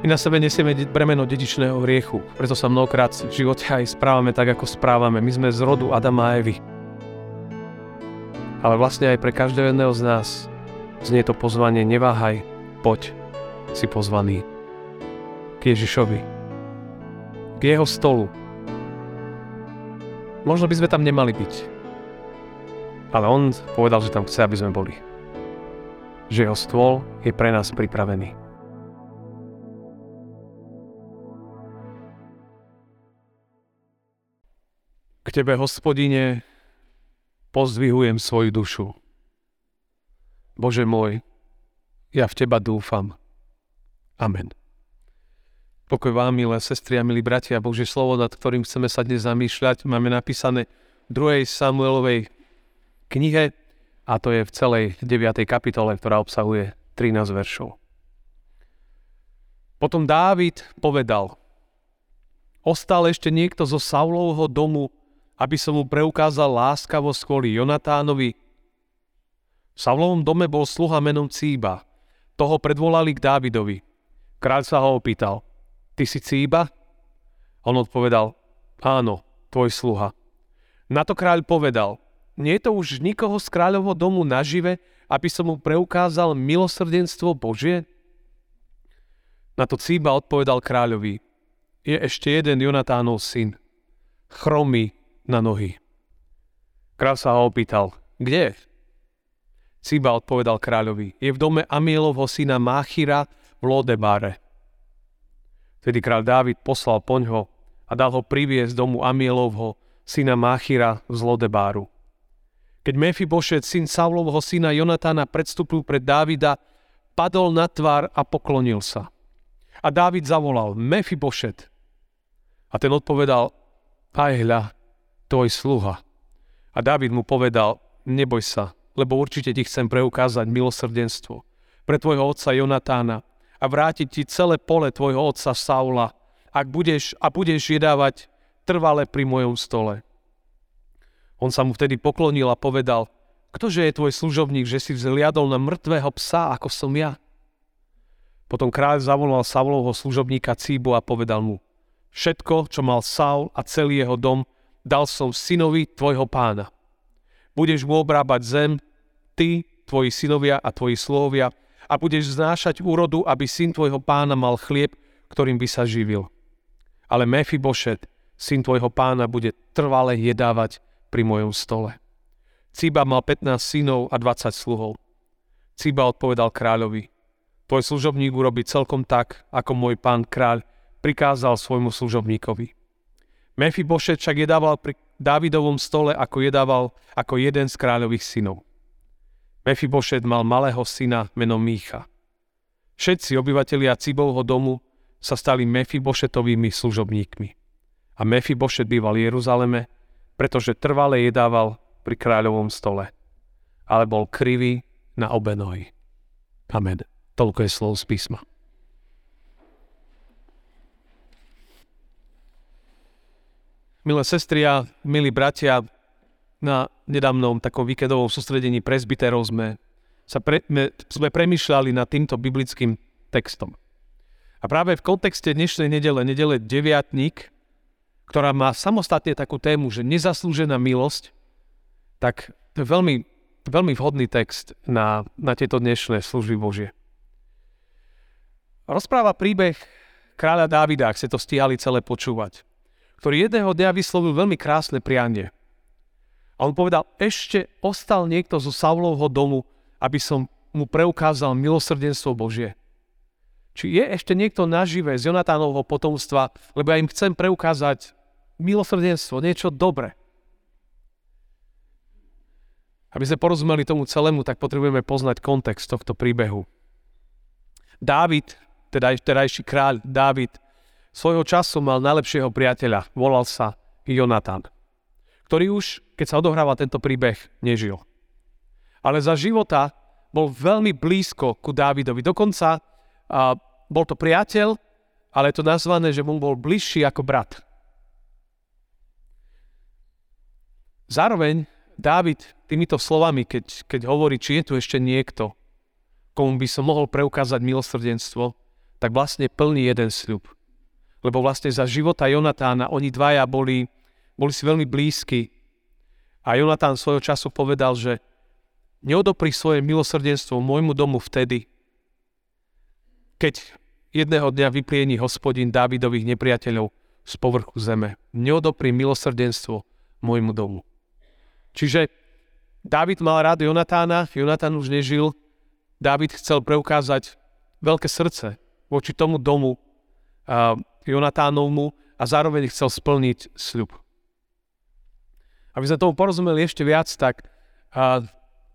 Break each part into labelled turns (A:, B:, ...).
A: My na sebe nesieme bremeno dedičného hriechu, preto sa mnohokrát v živote aj správame tak, ako správame. My sme z rodu Adama a Evy. Ale vlastne aj pre každého jedného z nás znie to pozvanie neváhaj, poď, si pozvaný k Ježišovi, k jeho stolu. Možno by sme tam nemali byť, ale on povedal, že tam chce, aby sme boli. Že jeho stôl je pre nás pripravený. K Tebe, hospodine, pozdvihujem svoju dušu. Bože môj, ja v Teba dúfam. Amen. Pokoj vám, milé sestry a milí bratia, Bože slovo, nad ktorým chceme sa dnes zamýšľať, máme napísané v 2. Samuelovej knihe a to je v celej 9. kapitole, ktorá obsahuje 13 veršov. Potom Dávid povedal, ostal ešte niekto zo Saulovho domu, aby som mu preukázal láskavosť kvôli Jonatánovi. V Savlovom dome bol sluha menom Cíba. Toho predvolali k Dávidovi. Kráľ sa ho opýtal, ty si Cíba? On odpovedal, áno, tvoj sluha. Na to kráľ povedal, nie je to už nikoho z kráľovho domu nažive, aby som mu preukázal milosrdenstvo Božie? Na to Cíba odpovedal kráľovi, je ešte jeden Jonatánov syn, chromý na nohy. Kráľ sa ho opýtal, kde je? Ciba odpovedal kráľovi, je v dome Amielovho syna Máchira v Lodebáre. Vtedy kráľ Dávid poslal poňho a dal ho priviesť domu Amielovho syna Máchira z Lodebáru. Keď Mefibošet, syn Saulovho syna Jonatána, predstúpil pred Dávida, padol na tvár a poklonil sa. A Dávid zavolal, Mefibošet. A ten odpovedal, aj hľa, tvoj sluha. A David mu povedal, neboj sa, lebo určite ti chcem preukázať milosrdenstvo pre tvojho otca Jonatána a vrátiť ti celé pole tvojho otca Saula, ak budeš a budeš jedávať trvale pri mojom stole. On sa mu vtedy poklonil a povedal, ktože je tvoj služobník, že si vzliadol na mŕtvého psa, ako som ja? Potom kráľ zavolal Saulovho služobníka Cíbu a povedal mu, všetko, čo mal Saul a celý jeho dom, dal som synovi tvojho pána. Budeš mu obrábať zem, ty, tvoji synovia a tvoji sluhovia a budeš znášať úrodu, aby syn tvojho pána mal chlieb, ktorým by sa živil. Ale Mefibošet, syn tvojho pána, bude trvale jedávať pri mojom stole. Ciba mal 15 synov a 20 sluhov. Ciba odpovedal kráľovi, tvoj služobník urobí celkom tak, ako môj pán kráľ prikázal svojmu služobníkovi. Mefibošet však jedával pri Dávidovom stole, ako jedával ako jeden z kráľových synov. Mefibošet mal malého syna menom Mícha. Všetci obyvatelia Cibovho domu sa stali Mefibošetovými služobníkmi. A Mefibošet býval v Jeruzaleme, pretože trvale jedával pri kráľovom stole. Ale bol krivý na obe nohy. Amen. Toľko je slov z písma. Milé sestry a milí bratia, na nedávnom takom víkendovom sústredení presbyterov sme, sa pre, me, sme premyšľali nad týmto biblickým textom. A práve v kontexte dnešnej nedele, nedele deviatník, ktorá má samostatne takú tému, že nezaslúžená milosť, tak to je veľmi, veľmi vhodný text na, na tieto dnešné služby Božie. Rozpráva príbeh kráľa Dávida, ak ste to stíhali celé počúvať ktorý jedného dňa vyslovil veľmi krásne prianie. A on povedal, ešte ostal niekto zo Saulovho domu, aby som mu preukázal milosrdenstvo Božie. Či je ešte niekto nažive z Jonatánovho potomstva, lebo ja im chcem preukázať milosrdenstvo, niečo dobré. Aby sme porozumeli tomu celému, tak potrebujeme poznať kontext tohto príbehu. Dávid, teda terajší kráľ Dávid, Svojho času mal najlepšieho priateľa, volal sa Jonatan, ktorý už, keď sa odohráva tento príbeh, nežil. Ale za života bol veľmi blízko ku Dávidovi. Dokonca a, bol to priateľ, ale je to nazvané, že mu bol bližší ako brat. Zároveň Dávid týmito slovami, keď, keď hovorí, či je tu ešte niekto, komu by som mohol preukázať milosrdenstvo, tak vlastne plní jeden sľub. Lebo vlastne za života Jonatána oni dvaja boli, boli si veľmi blízki. A Jonatán svojho času povedal, že neodopri svoje milosrdenstvo môjmu domu vtedy, keď jedného dňa vypliení hospodin Dávidových nepriateľov z povrchu zeme. Neodopri milosrdenstvo môjmu domu. Čiže Dávid mal rád Jonatána, Jonatán už nežil. Dávid chcel preukázať veľké srdce voči tomu domu Jonatánovmu a zároveň chcel splniť sľub. Aby sme tomu porozumeli ešte viac, tak, uh,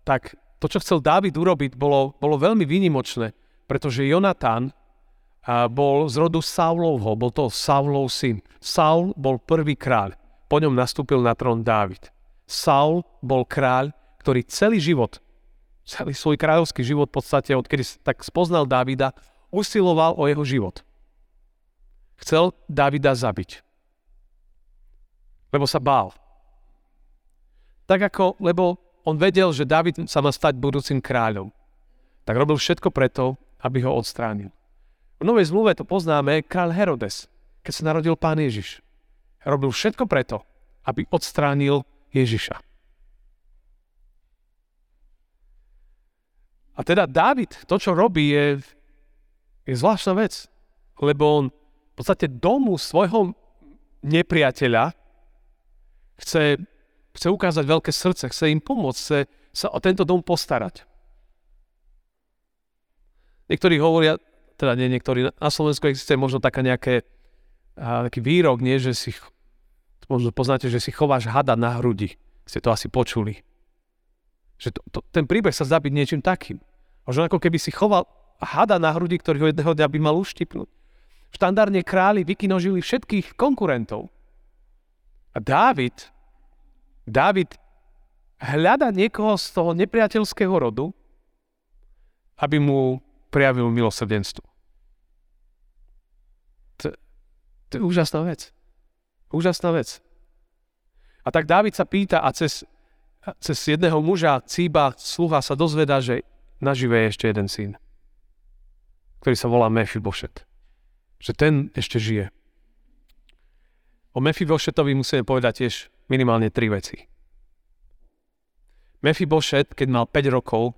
A: tak to, čo chcel Dávid urobiť, bolo, bolo veľmi výnimočné, pretože Jonatán uh, bol z rodu Saulovho, bol to Saulov syn. Saul bol prvý kráľ, po ňom nastúpil na trón Dávid. Saul bol kráľ, ktorý celý život, celý svoj kráľovský život v podstate, odkedy tak spoznal Dávida, usiloval o jeho život. Chcel Dávida zabiť. Lebo sa bál. Tak ako, lebo on vedel, že David sa má stať budúcim kráľom. Tak robil všetko preto, aby ho odstránil. V Novej zmluve to poznáme kráľ Herodes, keď sa narodil pán Ježiš. Robil všetko preto, aby odstránil Ježiša. A teda Dávid, to, čo robí, je, je zvláštna vec, lebo on v podstate domu svojho nepriateľa chce, chce ukázať veľké srdce, chce im pomôcť, chce sa o tento dom postarať. Niektorí hovoria, teda nie niektorí, na Slovensku existuje možno taká nejaké, a, taký výrok, nie, že si možno poznáte, že si chováš hada na hrudi. Ste to asi počuli. Že to, to, ten príbeh sa zdá niečím takým. Možno ako keby si choval hada na hrudi, ktorý ho jedného dňa by mal uštipnúť. Štandardne králi vykinožili všetkých konkurentov. A Dávid, Dávid hľada niekoho z toho nepriateľského rodu, aby mu prijavil milosrdenstvo. To, to je úžasná vec. Úžasná vec. A tak Dávid sa pýta a cez, cez jedného muža, Cíba, sluha sa dozvedá, že nažive je ešte jeden syn, ktorý sa volá Mefibošet. Že ten ešte žije. O Mefibošetovi musíme povedať tiež minimálne tri veci. Mefibošet, keď mal 5 rokov,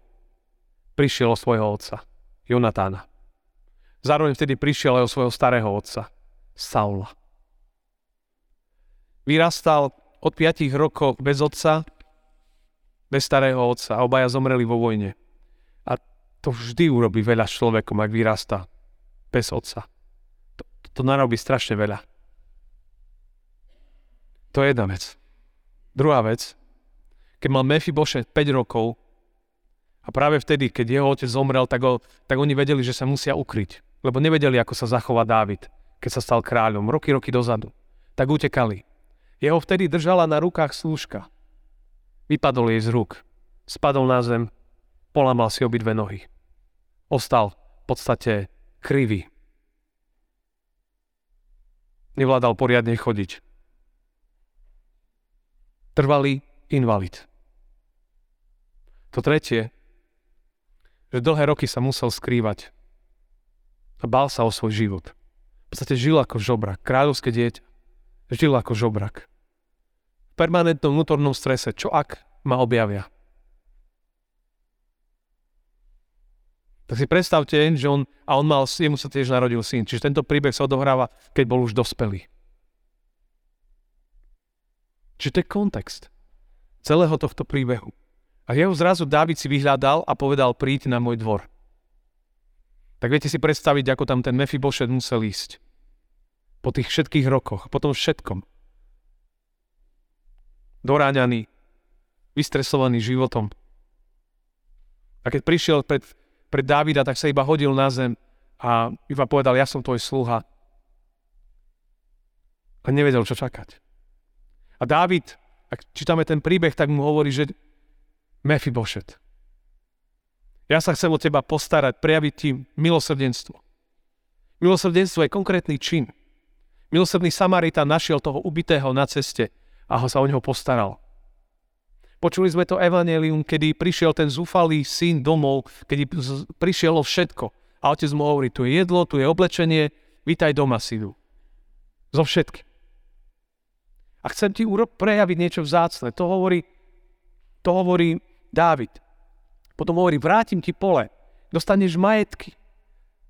A: prišiel o svojho otca, Jonatána. Zároveň vtedy prišiel aj o svojho starého otca, Saula. Vyrastal od 5 rokov bez otca, bez starého otca a obaja zomreli vo vojne. A to vždy urobí veľa človekom, ak vyrastá bez otca. To, narobí strašne veľa. To je jedna vec. Druhá vec, keď mal Boše 5 rokov a práve vtedy, keď jeho otec zomrel, tak, ho, tak oni vedeli, že sa musia ukryť. Lebo nevedeli, ako sa zachová Dávid, keď sa stal kráľom, roky, roky dozadu. Tak utekali. Jeho vtedy držala na rukách slúžka. Vypadol jej z rúk. Spadol na zem, polamal si obidve nohy. Ostal v podstate krivý. Nevládal poriadne chodiť. Trvalý invalid. To tretie, že dlhé roky sa musel skrývať a bál sa o svoj život. V podstate žil ako žobra, kráľovské dieťa. Žil ako žobrak. V permanentnom vnútornom strese, čo ak ma objavia? Tak si predstavte, že on, a on mal, jemu sa tiež narodil syn, čiže tento príbeh sa odohráva, keď bol už dospelý. Čiže to je kontext celého tohto príbehu. A jeho zrazu Dávid si vyhľadal a povedal, príď na môj dvor. Tak viete si predstaviť, ako tam ten Mefibošet musel ísť po tých všetkých rokoch, po tom všetkom. Doráňaný, vystresovaný životom. A keď prišiel pred, pred Dávida, tak sa iba hodil na zem a iba povedal, ja som tvoj sluha. A nevedel, čo čakať. A Dávid, ak čítame ten príbeh, tak mu hovorí, že Mefibošet, ja sa chcem o teba postarať, prejaviť ti milosrdenstvo. Milosrdenstvo je konkrétny čin. Milosrdný Samarita našiel toho ubitého na ceste a ho sa o neho postaral. Počuli sme to evanelium, kedy prišiel ten zúfalý syn domov, kedy prišiel o všetko A otec mu hovorí, tu je jedlo, tu je oblečenie, vítaj doma, synu. Zo všetky. A chcem ti uro- prejaviť niečo vzácne. To hovorí, to hovorí Dávid. Potom hovorí, vrátim ti pole, dostaneš majetky,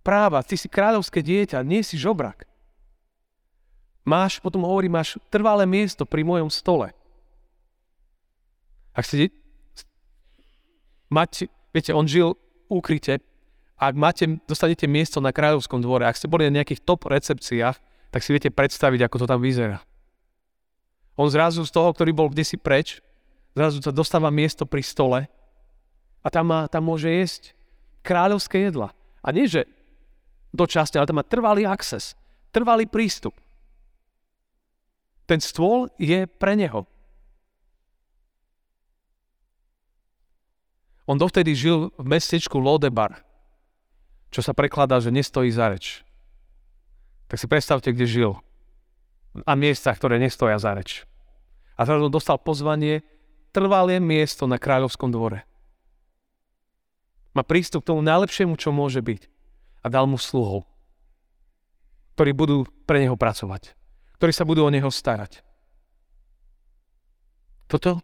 A: práva, ty si kráľovské dieťa, nie si žobrak. Máš, potom hovorí, máš trvalé miesto pri mojom stole. Ak chcete mať, viete, on žil úkryte, ak máte, dostanete miesto na kráľovskom dvore, ak ste boli na nejakých top recepciách, tak si viete predstaviť, ako to tam vyzerá. On zrazu z toho, ktorý bol kde si preč, zrazu sa dostáva miesto pri stole a tam, má, tam môže jesť kráľovské jedla. A nie, že dočasne, ale tam má trvalý access, trvalý prístup. Ten stôl je pre neho. On dovtedy žil v mestečku Lodebar, čo sa prekladá, že nestojí za reč. Tak si predstavte, kde žil. A miestach, ktoré nestoja za reč. A teraz on dostal pozvanie trvalé miesto na kráľovskom dvore. Má prístup k tomu najlepšiemu, čo môže byť. A dal mu sluhov, ktorí budú pre neho pracovať ktorí sa budú o neho starať. Toto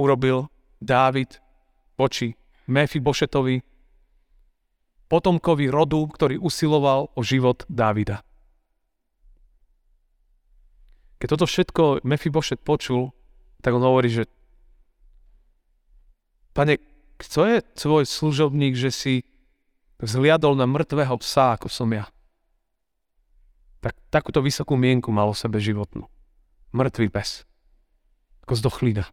A: urobil Dávid voči Mefibošetovi, potomkovi rodu, ktorý usiloval o život Dávida. Keď toto všetko Mefibošet počul, tak on hovorí, že Pane, kto je tvoj služobník, že si vzliadol na mŕtvého psa, ako som ja? tak takúto vysokú mienku mal o sebe životnú. Mŕtvý pes. Ako z dochlína.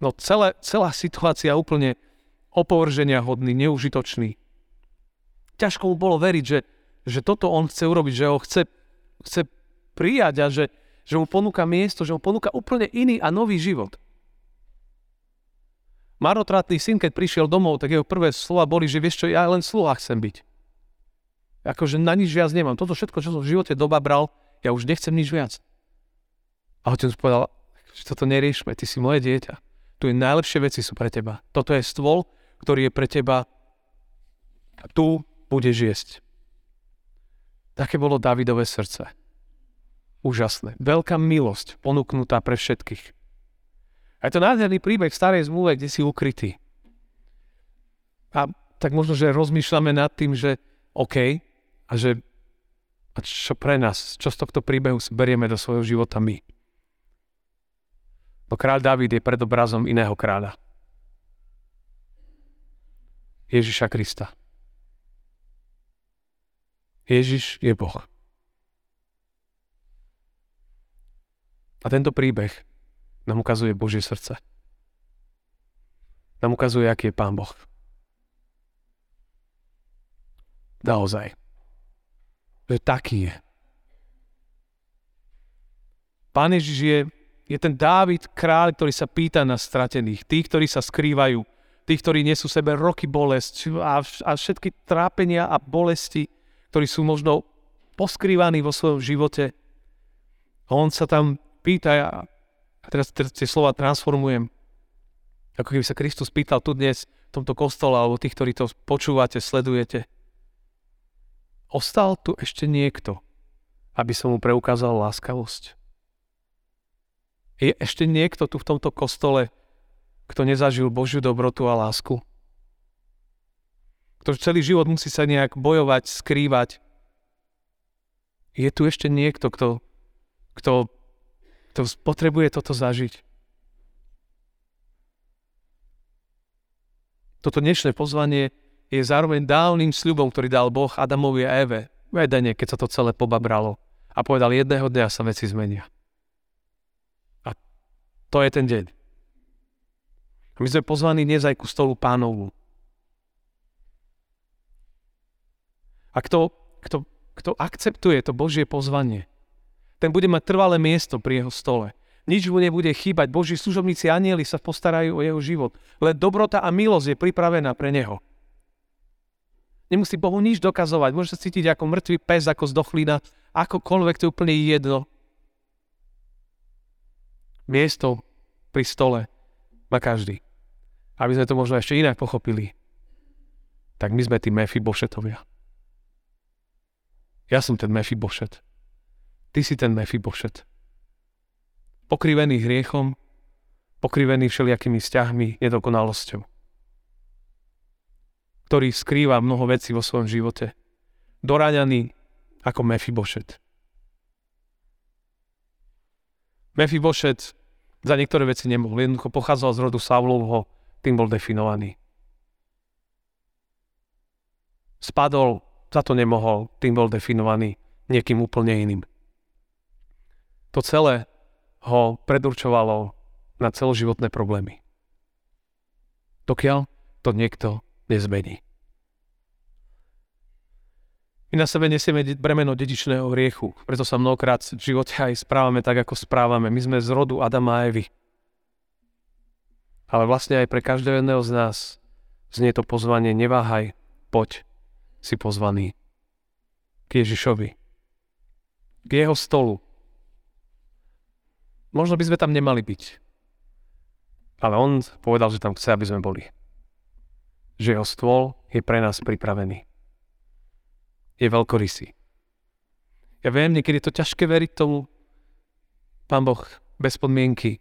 A: No celé, celá situácia úplne opovrženia hodný, neužitočný. Ťažko mu bolo veriť, že, že toto on chce urobiť, že ho chce, chce prijať a že, že mu ponúka miesto, že mu ponúka úplne iný a nový život. Marotratný syn, keď prišiel domov, tak jeho prvé slova boli, že vieš čo, ja len sluha chcem byť. Akože na nič viac nemám. Toto všetko, čo som v živote doba bral, ja už nechcem nič viac. A otec povedal, že toto neriešme, ty si moje dieťa. Tu je najlepšie veci sú pre teba. Toto je stôl, ktorý je pre teba a tu budeš jesť. Také bolo Davidové srdce. Úžasné. Veľká milosť ponúknutá pre všetkých. A je to nádherný príbeh v starej zmluve, kde si ukrytý. A tak možno, že rozmýšľame nad tým, že OK, a že a čo pre nás, čo z tohto príbehu berieme do svojho života my. No kráľ David je predobrazom iného kráľa. Ježiša Krista. Ježiš je Boh. A tento príbeh nám ukazuje Božie srdce. Nám ukazuje, aký je Pán Boh. Naozaj že taký je. Pán Ježiš je, je ten Dávid kráľ, ktorý sa pýta na stratených, tých, ktorí sa skrývajú, tých, ktorí nesú sebe roky bolesť a, a všetky trápenia a bolesti, ktorí sú možno poskrývaní vo svojom živote. On sa tam pýta, a teraz tie slova transformujem, ako keby sa Kristus pýtal tu dnes v tomto kostole, alebo tých, ktorí to počúvate, sledujete. Ostal tu ešte niekto, aby som mu preukázal láskavosť? Je ešte niekto tu v tomto kostole, kto nezažil Božiu dobrotu a lásku? Kto celý život musí sa nejak bojovať, skrývať? Je tu ešte niekto, kto, kto, kto potrebuje toto zažiť? Toto dnešné pozvanie je zároveň dávnym sľubom, ktorý dal Boh Adamovi a Eve v keď sa to celé pobabralo. A povedal, jedného dňa sa veci zmenia. To je ten deň. My sme pozvaní dnes aj ku stolu pánovu. A kto, kto, kto akceptuje to Božie pozvanie, ten bude mať trvalé miesto pri jeho stole. Nič mu nebude chýbať. Boží služobníci anieli sa postarajú o jeho život. Len dobrota a milosť je pripravená pre neho. Nemusí Bohu nič dokazovať. Môže sa cítiť ako mŕtvý pes, ako zdochlina, akokoľvek, to je úplne jedno. Miesto pri stole má každý. Aby sme to možno ešte inak pochopili. tak my sme tí Mefibošetovia. Ja som ten Mefibošet. Ty si ten Mefibošet. Pokrivený hriechom, pokrivený všelijakými vzťahmi, nedokonalosťou. Ktorý skrýva mnoho vecí vo svojom živote. Doráňaný ako Mefibošet. Mefibošet za niektoré veci nemohol. Jednoducho pochádzal z rodu Saulovho, tým bol definovaný. Spadol za to nemohol, tým bol definovaný niekým úplne iným. To celé ho predurčovalo na celoživotné problémy. Dokiaľ to niekto nezmení. My na sebe nesieme bremeno dedičného hriechu, preto sa mnohokrát v živote aj správame tak, ako správame. My sme z rodu Adama a Evy. Ale vlastne aj pre každého jedného z nás znie to pozvanie neváhaj, poď, si pozvaný k Ježišovi. K jeho stolu. Možno by sme tam nemali byť. Ale on povedal, že tam chce, aby sme boli. Že jeho stôl je pre nás pripravený. Je veľkorysý. Ja viem, niekedy je to ťažké veriť tomu. Pán Boh bez podmienky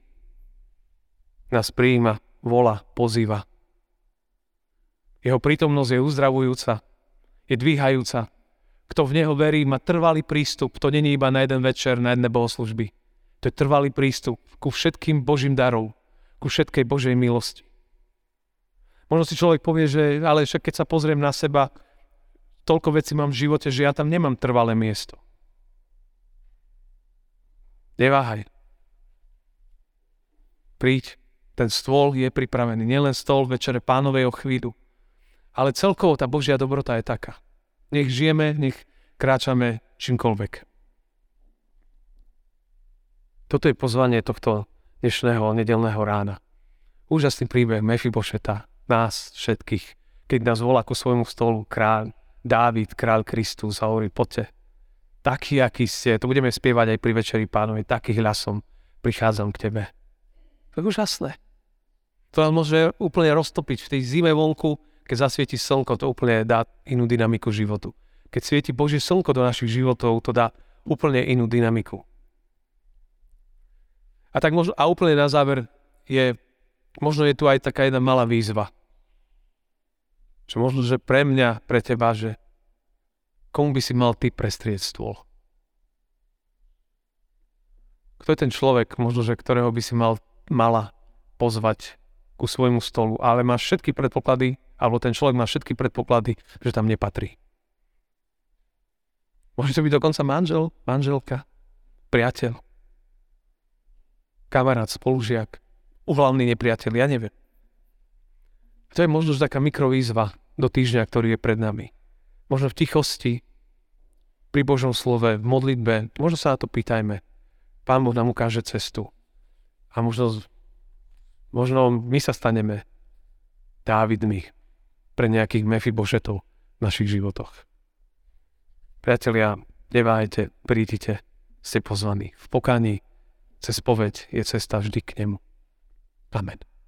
A: nás prijíma, vola, pozýva. Jeho prítomnosť je uzdravujúca, je dvíhajúca. Kto v Neho verí, má trvalý prístup. To není iba na jeden večer, na jedné bohoslužby. To je trvalý prístup ku všetkým Božím darom, ku všetkej Božej milosti. Možno si človek povie, že ale však keď sa pozriem na seba, toľko vecí mám v živote, že ja tam nemám trvalé miesto. Neváhaj. Príď, ten stôl je pripravený. Nielen stôl večere pánovej o chvíľu, ale celkovo tá Božia dobrota je taká. Nech žijeme, nech kráčame čímkoľvek. Toto je pozvanie tohto dnešného nedelného rána. Úžasný príbeh Mefibošeta, nás všetkých, keď nás volá ku svojmu stolu kráľ, Dávid, kráľ Kristus a hovorí, poďte, taký, aký ste, to budeme spievať aj pri Večeri pánovi, taký hlasom prichádzam k tebe. To je úžasné. To nám môže úplne roztopiť v tej zime vonku, keď zasvieti slnko, to úplne dá inú dynamiku životu. Keď svieti Božie slnko do našich životov, to dá úplne inú dynamiku. A tak možno, a úplne na záver je, možno je tu aj taká jedna malá výzva. Čo možno, že pre mňa, pre teba, že komu by si mal ty prestrieť stôl? Kto je ten človek, možno, že ktorého by si mal, mala pozvať ku svojmu stolu, ale máš všetky predpoklady, alebo ten človek má všetky predpoklady, že tam nepatrí. Môže to byť dokonca manžel, manželka, priateľ, kamarát, spolužiak, uhlavný nepriateľ, ja neviem. To je možno taká mikrovýzva do týždňa, ktorý je pred nami. Možno v tichosti, pri Božom slove, v modlitbe, možno sa na to pýtajme. Pán Boh nám ukáže cestu. A možno, možno my sa staneme Dávidmi, pre nejakých Mefibošetov v našich životoch. Priatelia, neváhajte, prídite, ste pozvaní. V pokaní cez povedť je cesta vždy k nemu. Amen.